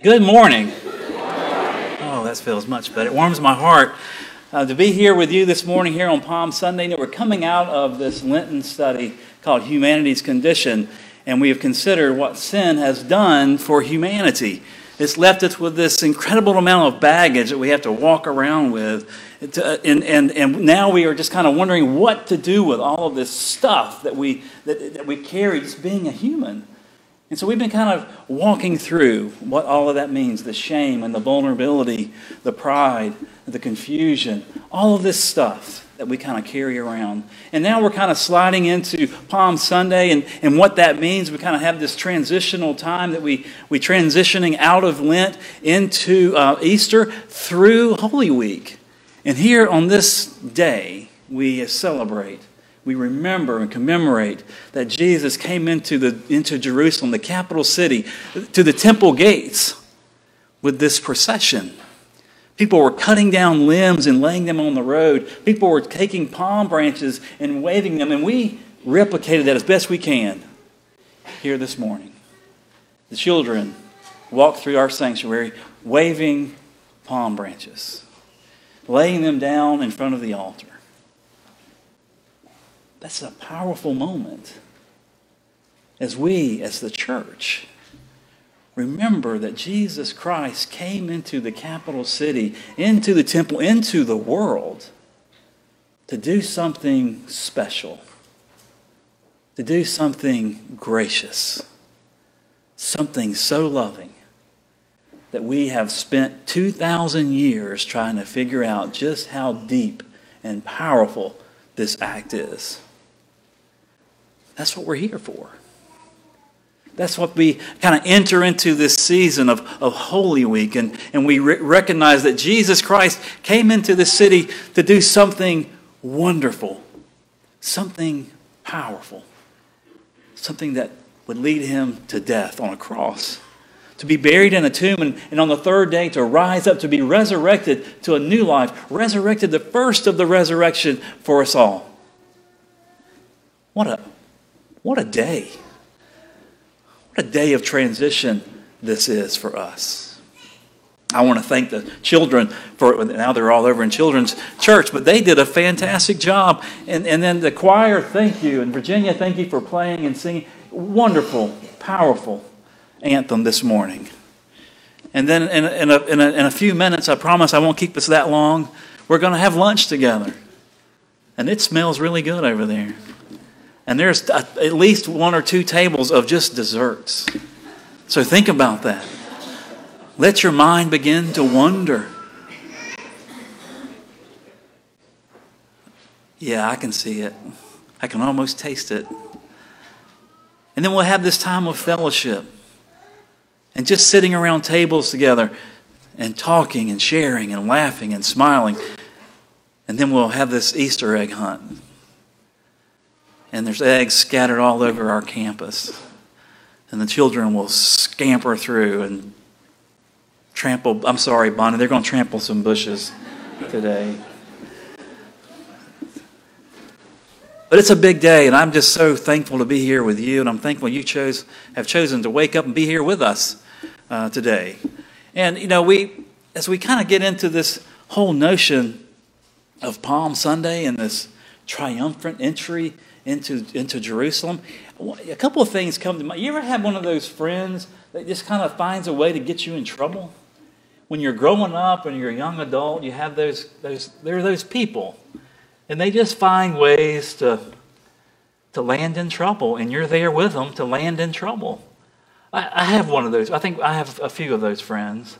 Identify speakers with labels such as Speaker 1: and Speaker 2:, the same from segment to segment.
Speaker 1: Good morning. Oh, that feels much better. It warms my heart uh, to be here with you this morning here on Palm Sunday. We're coming out of this Lenten study called Humanity's Condition, and we have considered what sin has done for humanity. It's left us with this incredible amount of baggage that we have to walk around with. Uh, and, and, and now we are just kind of wondering what to do with all of this stuff that we, that, that we carry just being a human. And so we've been kind of walking through what all of that means the shame and the vulnerability, the pride, the confusion, all of this stuff that we kind of carry around. And now we're kind of sliding into Palm Sunday and, and what that means. We kind of have this transitional time that we, we transitioning out of Lent into uh, Easter through Holy Week. And here on this day, we celebrate we remember and commemorate that Jesus came into, the, into Jerusalem, the capital city, to the temple gates with this procession. People were cutting down limbs and laying them on the road. People were taking palm branches and waving them, and we replicated that as best we can here this morning. The children walked through our sanctuary waving palm branches, laying them down in front of the altar. That's a powerful moment. As we, as the church, remember that Jesus Christ came into the capital city, into the temple, into the world to do something special, to do something gracious, something so loving that we have spent 2,000 years trying to figure out just how deep and powerful this act is. That's what we're here for. That's what we kind of enter into this season of, of Holy Week, and, and we re- recognize that Jesus Christ came into the city to do something wonderful, something powerful, something that would lead him to death on a cross, to be buried in a tomb, and, and on the third day to rise up, to be resurrected to a new life, resurrected the first of the resurrection for us all. What a what a day. What a day of transition this is for us. I want to thank the children for now they're all over in children's church, but they did a fantastic job. And, and then the choir, thank you. And Virginia, thank you for playing and singing. Wonderful, powerful anthem this morning. And then in in, a, in, a, in a few minutes, I promise I won't keep us that long, we're going to have lunch together. And it smells really good over there. And there's at least one or two tables of just desserts. So think about that. Let your mind begin to wonder. Yeah, I can see it. I can almost taste it. And then we'll have this time of fellowship and just sitting around tables together and talking and sharing and laughing and smiling. And then we'll have this Easter egg hunt and there's eggs scattered all over our campus. And the children will scamper through and trample. I'm sorry, Bonnie, they're going to trample some bushes today. But it's a big day, and I'm just so thankful to be here with you, and I'm thankful you chose have chosen to wake up and be here with us uh, today. And you know, we as we kind of get into this whole notion of Palm Sunday and this triumphant entry into, into Jerusalem. A couple of things come to mind. You ever have one of those friends that just kind of finds a way to get you in trouble? When you're growing up and you're a young adult, you have those, those there are those people, and they just find ways to, to land in trouble, and you're there with them to land in trouble. I, I have one of those. I think I have a few of those friends.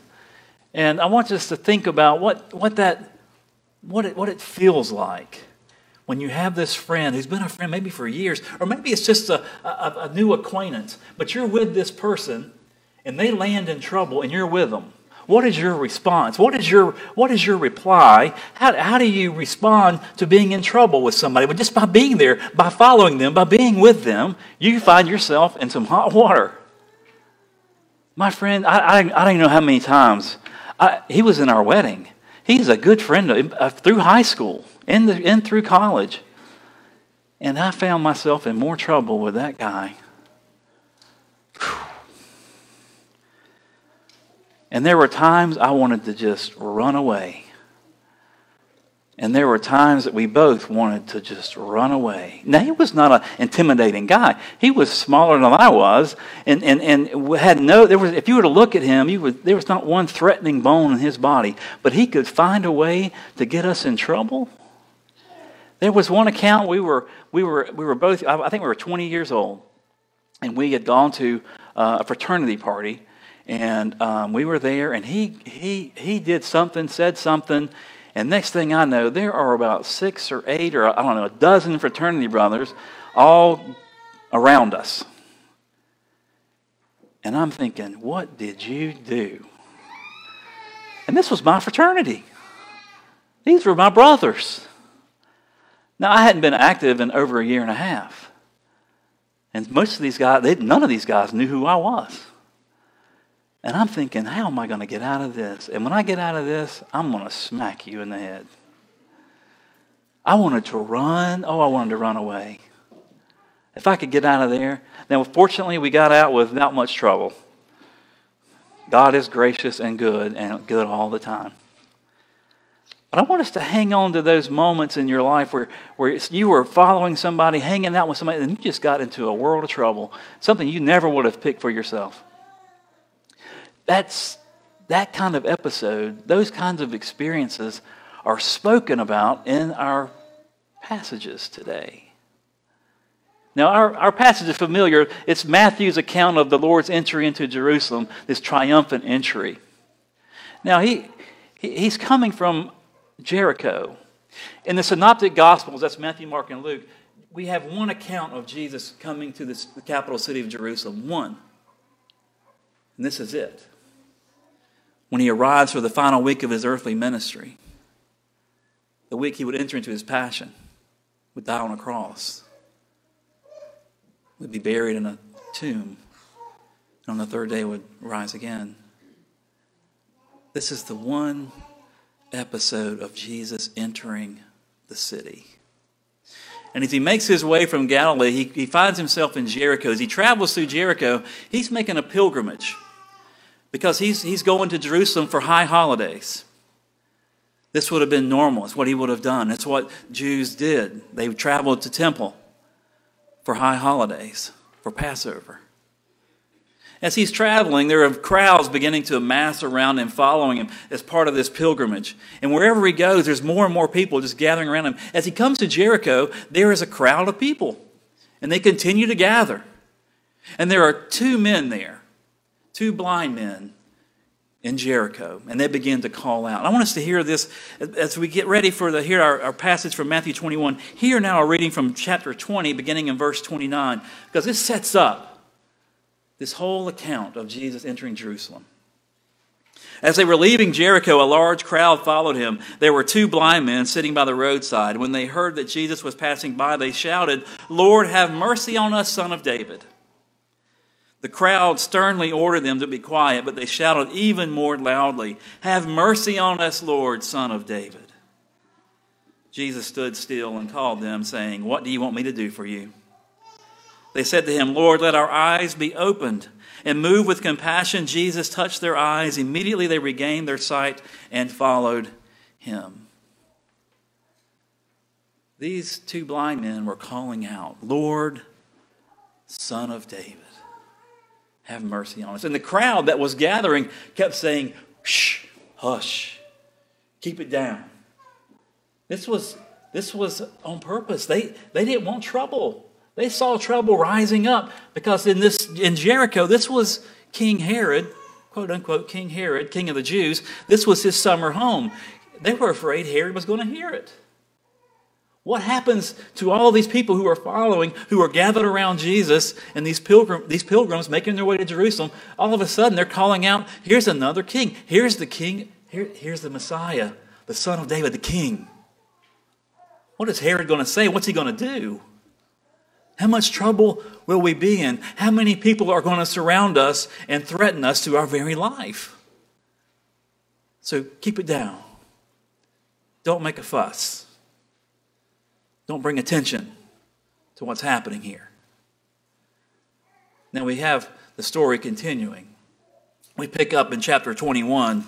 Speaker 1: And I want us to think about what, what that what it, what it feels like when you have this friend who's been a friend maybe for years, or maybe it's just a, a, a, new acquaintance, but you're with this person and they land in trouble and you're with them. What is your response? What is your, what is your reply? How, how do you respond to being in trouble with somebody? Well, just by being there, by following them, by being with them, you find yourself in some hot water. My friend, I, I, I don't know how many times. I, he was in our wedding. He's a good friend uh, through high school and, the, and through college. And I found myself in more trouble with that guy. And there were times I wanted to just run away. And there were times that we both wanted to just run away. Now, he was not an intimidating guy. He was smaller than I was, and, and, and had no, there was, if you were to look at him, you would, there was not one threatening bone in his body, but he could find a way to get us in trouble. There was one account, we were, we were, we were both, I think we were 20 years old, and we had gone to uh, a fraternity party, and um, we were there, and he, he, he did something, said something, and next thing I know, there are about six or eight or I don't know, a dozen fraternity brothers all around us. And I'm thinking, what did you do? And this was my fraternity. These were my brothers. Now, I hadn't been active in over a year and a half. And most of these guys, they, none of these guys knew who I was. And I'm thinking, how am I going to get out of this? And when I get out of this, I'm going to smack you in the head. I wanted to run. Oh, I wanted to run away. If I could get out of there. Now, fortunately, we got out without much trouble. God is gracious and good and good all the time. But I want us to hang on to those moments in your life where, where you were following somebody, hanging out with somebody, and you just got into a world of trouble, something you never would have picked for yourself. That's that kind of episode, those kinds of experiences are spoken about in our passages today. Now, our, our passage is familiar. It's Matthew's account of the Lord's entry into Jerusalem, this triumphant entry. Now, he, he he's coming from Jericho. In the Synoptic Gospels, that's Matthew, Mark, and Luke, we have one account of Jesus coming to this, the capital city of Jerusalem. One. And this is it when he arrives for the final week of his earthly ministry, the week he would enter into his passion, would die on a cross, would be buried in a tomb, and on the third day would rise again. This is the one episode of Jesus entering the city. And as he makes his way from Galilee, he, he finds himself in Jericho. As he travels through Jericho, he's making a pilgrimage because he's, he's going to Jerusalem for high holidays. This would have been normal. It's what he would have done. It's what Jews did. They traveled to temple for high holidays, for Passover. As he's traveling, there are crowds beginning to amass around him, following him as part of this pilgrimage. And wherever he goes, there's more and more people just gathering around him. As he comes to Jericho, there is a crowd of people, and they continue to gather. And there are two men there two blind men in Jericho, and they begin to call out. I want us to hear this as we get ready for the hear our, our, passage from Matthew 21. Here now a reading from chapter 20, beginning in verse 29, because this sets up this whole account of Jesus entering Jerusalem. As they were leaving Jericho, a large crowd followed him. There were two blind men sitting by the roadside. When they heard that Jesus was passing by, they shouted, Lord, have mercy on us, son of David. The crowd sternly ordered them to be quiet, but they shouted even more loudly, Have mercy on us, Lord, son of David. Jesus stood still and called them, saying, What do you want me to do for you? They said to him, Lord, let our eyes be opened. And moved with compassion, Jesus touched their eyes. Immediately they regained their sight and followed him. These two blind men were calling out, Lord, son of David have mercy on us. And the crowd that was gathering kept saying, shh, hush, keep it down. This was, this was on purpose. They, they didn't want trouble. They saw trouble rising up because in, this, in Jericho, this was King Herod, quote unquote, King Herod, king of the Jews. This was his summer home. They were afraid Herod was going to hear it. What happens to all these people who are following, who are gathered around Jesus, and these, pilgrim, these pilgrims making their way to Jerusalem? All of a sudden, they're calling out, Here's another king. Here's the king. Here, here's the Messiah, the son of David, the king. What is Herod going to say? What's he going to do? How much trouble will we be in? How many people are going to surround us and threaten us to our very life? So keep it down. Don't make a fuss. Don't bring attention to what's happening here. Now we have the story continuing. we pick up in chapter 21,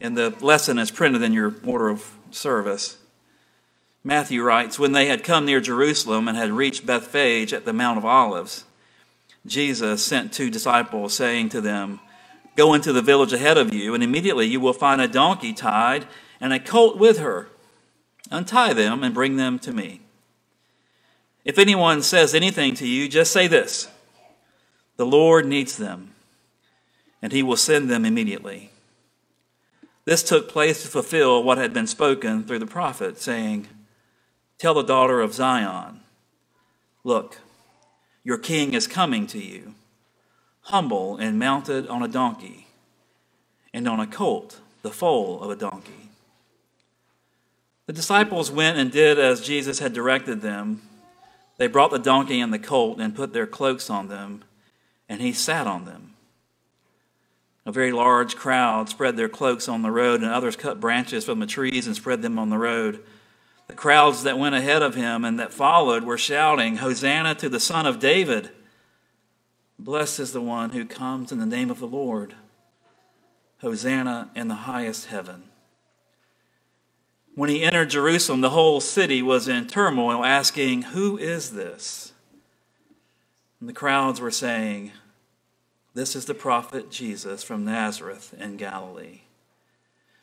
Speaker 1: and the lesson is printed in your order of service. Matthew writes When they had come near Jerusalem and had reached Bethphage at the Mount of Olives, Jesus sent two disciples, saying to them, Go into the village ahead of you, and immediately you will find a donkey tied and a colt with her. Untie them and bring them to me. If anyone says anything to you, just say this The Lord needs them, and he will send them immediately. This took place to fulfill what had been spoken through the prophet, saying, Tell the daughter of Zion, Look, your king is coming to you, humble and mounted on a donkey, and on a colt, the foal of a donkey. The disciples went and did as Jesus had directed them. They brought the donkey and the colt and put their cloaks on them, and he sat on them. A very large crowd spread their cloaks on the road, and others cut branches from the trees and spread them on the road. The crowds that went ahead of him and that followed were shouting, Hosanna to the Son of David! Blessed is the one who comes in the name of the Lord. Hosanna in the highest heaven. When he entered Jerusalem, the whole city was in turmoil, asking, Who is this? And the crowds were saying, This is the prophet Jesus from Nazareth in Galilee.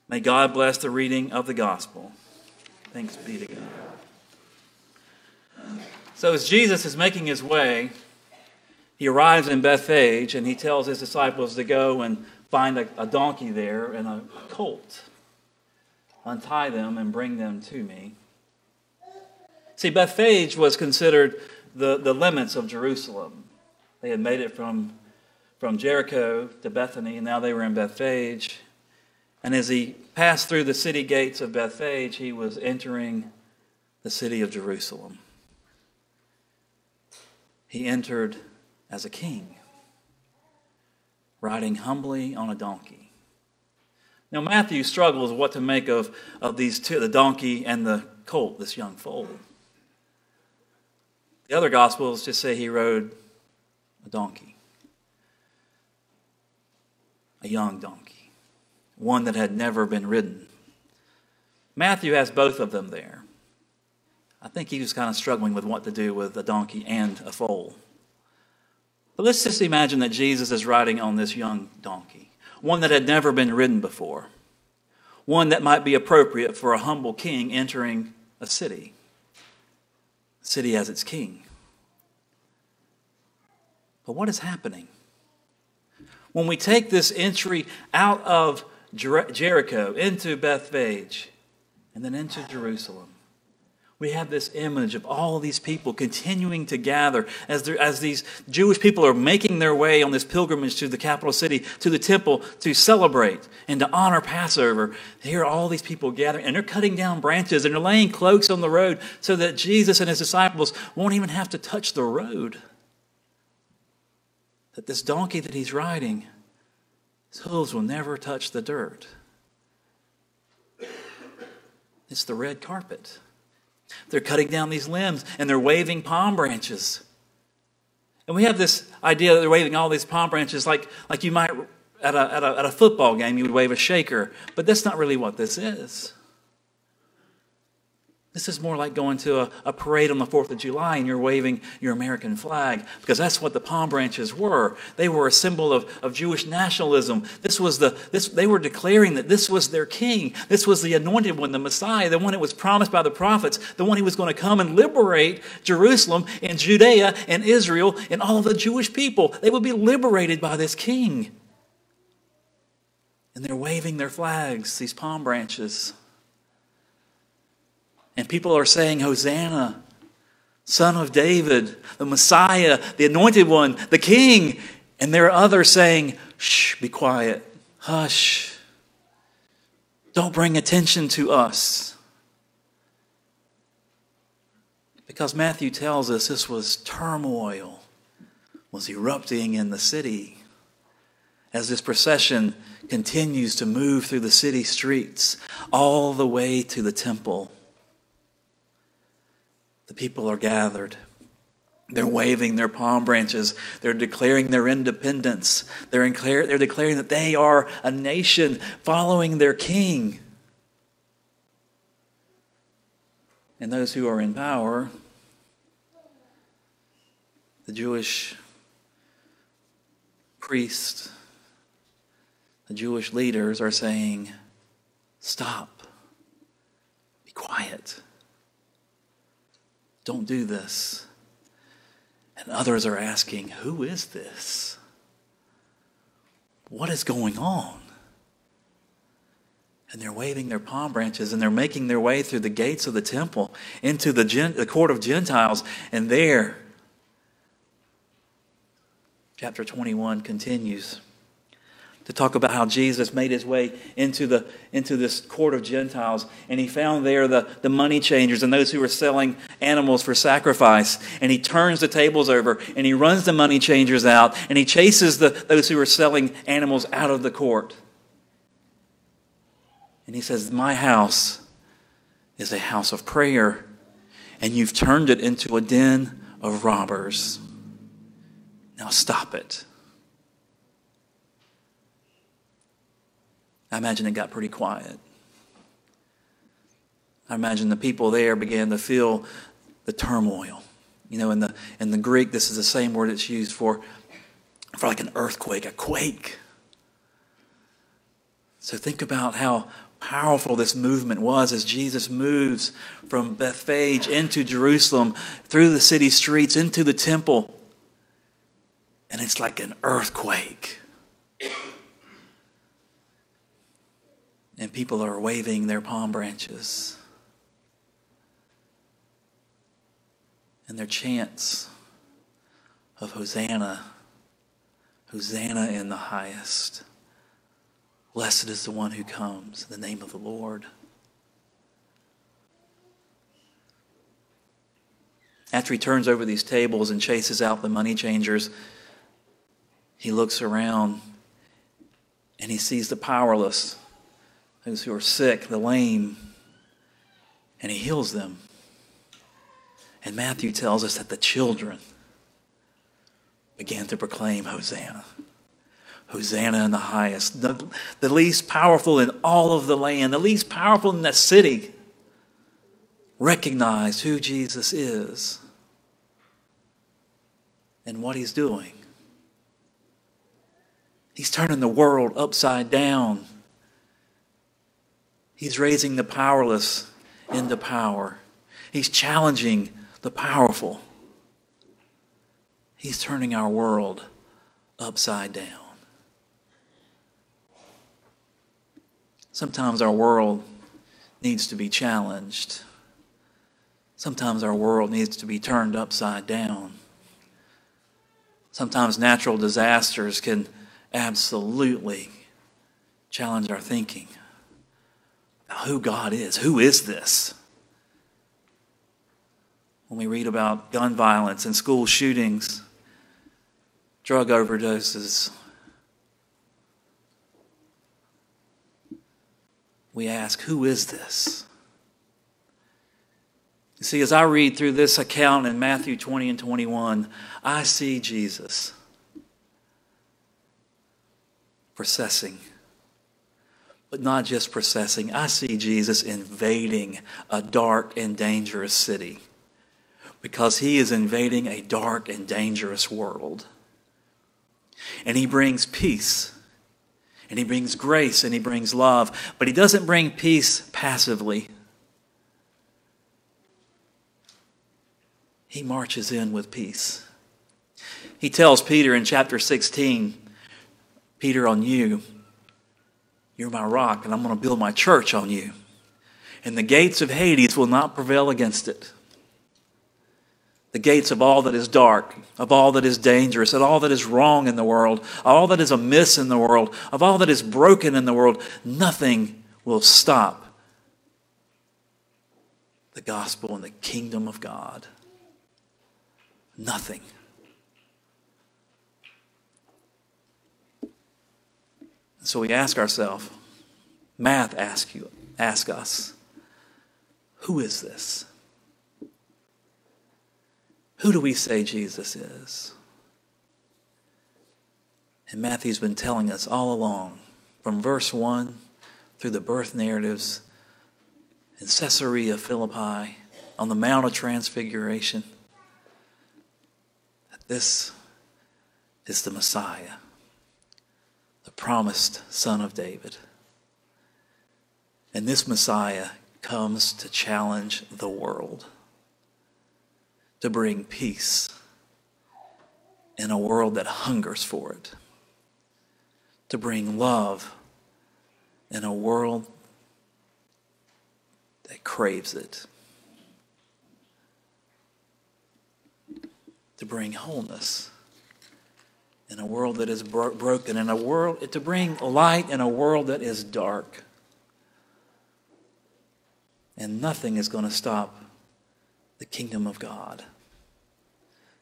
Speaker 1: May God bless the reading of the gospel. Thanks be to God. So, as Jesus is making his way, he arrives in Bethphage and he tells his disciples to go and find a, a donkey there and a, a colt untie them and bring them to me. See, Bethphage was considered the, the limits of Jerusalem. They had made it from, from Jericho to Bethany, and now they were in Bethphage. And as he passed through the city gates of Bethphage, he was entering the city of Jerusalem. He entered as a king, riding humbly on a donkey. Now, Matthew struggles what to make of, of these two, the donkey and the colt, this young foal. The other Gospels just say he rode a donkey, a young donkey, one that had never been ridden. Matthew has both of them there. I think he was kind of struggling with what to do with a donkey and a foal. But let's just imagine that Jesus is riding on this young donkey one that had never been ridden before, one that might be appropriate for a humble king entering a city. A city as its king. But what is happening? When we take this entry out of Jericho into Bethphage and then into Jerusalem, we have this image of all these people continuing to gather as, as these Jewish people are making their way on this pilgrimage to the capital city, to the temple, to celebrate and to honor Passover. Here are all these people gathering, and they're cutting down branches and they're laying cloaks on the road so that Jesus and his disciples won't even have to touch the road. That this donkey that he's riding, his hooves will never touch the dirt. It's the red carpet. They're cutting down these limbs and they're waving palm branches. And we have this idea that they're waving all these palm branches like, like you might at a, at, a, at a football game, you would wave a shaker. But that's not really what this is. This is more like going to a, a, parade on the 4th of July and you're waving your American flag because that's what the palm branches were. They were a symbol of, of Jewish nationalism. This was the, this, they were declaring that this was their king. This was the anointed one, the Messiah, the one that was promised by the prophets, the one who was going to come and liberate Jerusalem and Judea and Israel and all of the Jewish people. They would be liberated by this king. And they're waving their flags, these palm branches. And people are saying, Hosanna, Son of David, the Messiah, the Anointed One, the King. And there are others saying, Shh, be quiet, hush. Don't bring attention to us. Because Matthew tells us this was turmoil was erupting in the city as this procession continues to move through the city streets all the way to the temple the people are gathered. They're waving their palm branches. They're declaring their independence. They're, declare, they're declaring that they are a nation following their king. And those who are in power, the Jewish priests, the Jewish leaders are saying, Stop. Be quiet. Don't do this. And others are asking, Who is this? What is going on? And they're waving their palm branches and they're making their way through the gates of the temple into the, gen- the court of Gentiles. And there, chapter 21 continues to talk about how Jesus made his way into, the, into this court of Gentiles, and he found there the, the money changers and those who were selling animals for sacrifice. And he turns the tables over, and he runs the money changers out, and he chases the, those who were selling animals out of the court. And he says, My house is a house of prayer, and you've turned it into a den of robbers. Now stop it. I imagine it got pretty quiet. I imagine the people there began to feel the turmoil. You know, in the in the Greek, this is the same word it's used for for like an earthquake, a quake. So think about how powerful this movement was as Jesus moves from Bethphage into Jerusalem, through the city streets, into the temple. And it's like an earthquake. And people are waving their palm branches. And their chants of Hosanna, Hosanna in the highest. Blessed is the one who comes in the name of the Lord. After he turns over these tables and chases out the money changers, he looks around and he sees the powerless those who are sick, the lame, and he heals them. And Matthew tells us that the children began to proclaim Hosanna. Hosanna in the highest, the, the least powerful in all of the land, the least powerful in the city, recognize who Jesus is and what he's doing. He's turning the world upside down. He's raising the powerless into power. He's challenging the powerful. He's turning our world upside down. Sometimes our world needs to be challenged. Sometimes our world needs to be turned upside down. Sometimes natural disasters can absolutely challenge our thinking who God is. Who is this? When we read about gun violence and school shootings, drug overdoses, we ask, who is this? You see, as I read through this account in Matthew 20 and 21, I see Jesus processing but not just processing. I see Jesus invading a dark and dangerous city because he is invading a dark and dangerous world. And he brings peace, and he brings grace, and he brings love, but he doesn't bring peace passively. He marches in with peace. He tells Peter in chapter 16, Peter, on you, you're my rock, and I'm going to build my church on you. And the gates of Hades will not prevail against it. The gates of all that is dark, of all that is dangerous, of all that is wrong in the world, all that is amiss in the world, of all that is broken in the world, nothing will stop the gospel and the kingdom of God. Nothing. So we ask ourselves, math ask you, ask us, who is this? Who do we say Jesus is? And Matthew's been telling us all along, from verse 1 through the birth narratives in Caesarea Philippi, on the Mount of Transfiguration, that this is the Messiah, the promised Son of David. And this Messiah comes to challenge the world, to bring peace in a world that hungers for it, to bring love in a world that craves it, to bring wholeness in a world that is bro- broken, in a world to bring light in a world that is dark. And nothing is going to stop the kingdom of God.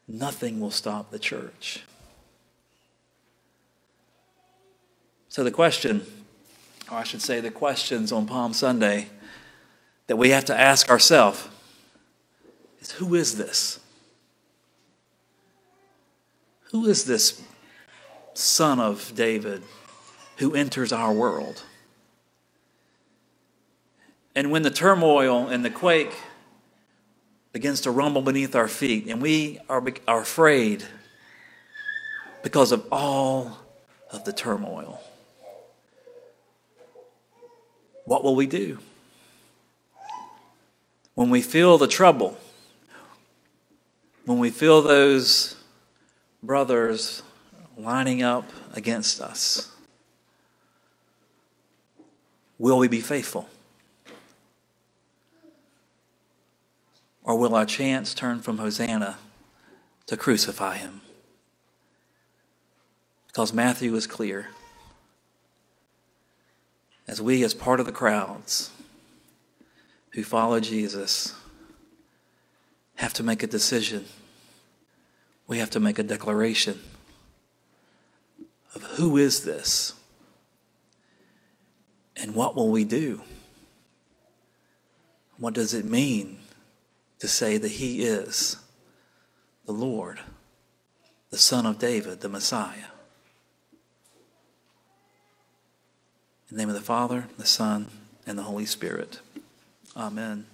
Speaker 1: Nothing will stop the church. So, the question, or I should say, the questions on Palm Sunday that we have to ask ourselves is who is this? Who is this son of David who enters our world? And when the turmoil and the quake begins to rumble beneath our feet, and we are, are afraid because of all of the turmoil, what will we do? When we feel the trouble, when we feel those brothers lining up against us, will we be faithful? Or will our chants turn from Hosanna to crucify him? Because Matthew is clear. As we, as part of the crowds who follow Jesus, have to make a decision, we have to make a declaration of who is this and what will we do? What does it mean to say that he is the Lord, the Son of David, the Messiah. In the name of the Father, the Son, and the Holy Spirit. Amen.